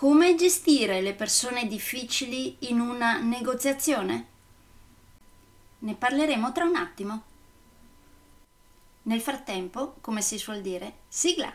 Come gestire le persone difficili in una negoziazione? Ne parleremo tra un attimo. Nel frattempo, come si suol dire, sigla!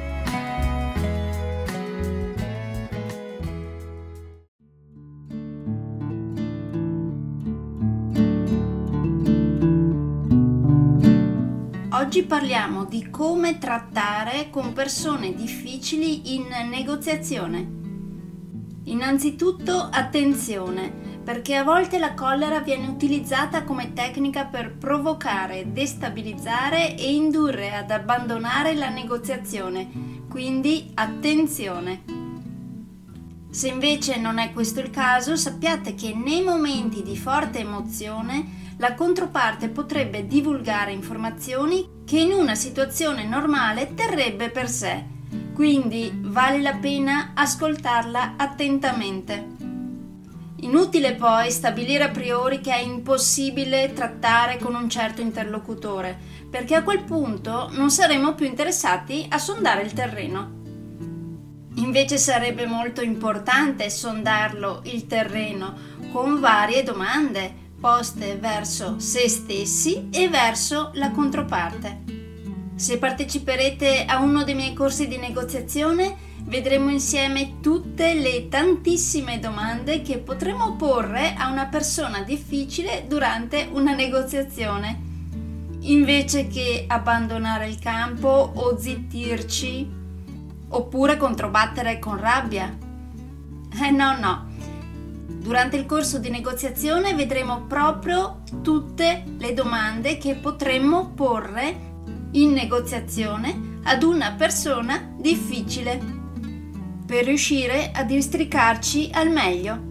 Oggi parliamo di come trattare con persone difficili in negoziazione. Innanzitutto attenzione, perché a volte la collera viene utilizzata come tecnica per provocare, destabilizzare e indurre ad abbandonare la negoziazione. Quindi attenzione. Se invece non è questo il caso, sappiate che nei momenti di forte emozione la controparte potrebbe divulgare informazioni che in una situazione normale terrebbe per sé, quindi vale la pena ascoltarla attentamente. Inutile poi stabilire a priori che è impossibile trattare con un certo interlocutore, perché a quel punto non saremo più interessati a sondare il terreno. Invece sarebbe molto importante sondarlo il terreno con varie domande poste verso se stessi e verso la controparte. Se parteciperete a uno dei miei corsi di negoziazione, vedremo insieme tutte le tantissime domande che potremo porre a una persona difficile durante una negoziazione. Invece che abbandonare il campo o zittirci, oppure controbattere con rabbia. Eh no, no, Durante il corso di negoziazione vedremo proprio tutte le domande che potremmo porre in negoziazione ad una persona difficile per riuscire a districarci al meglio.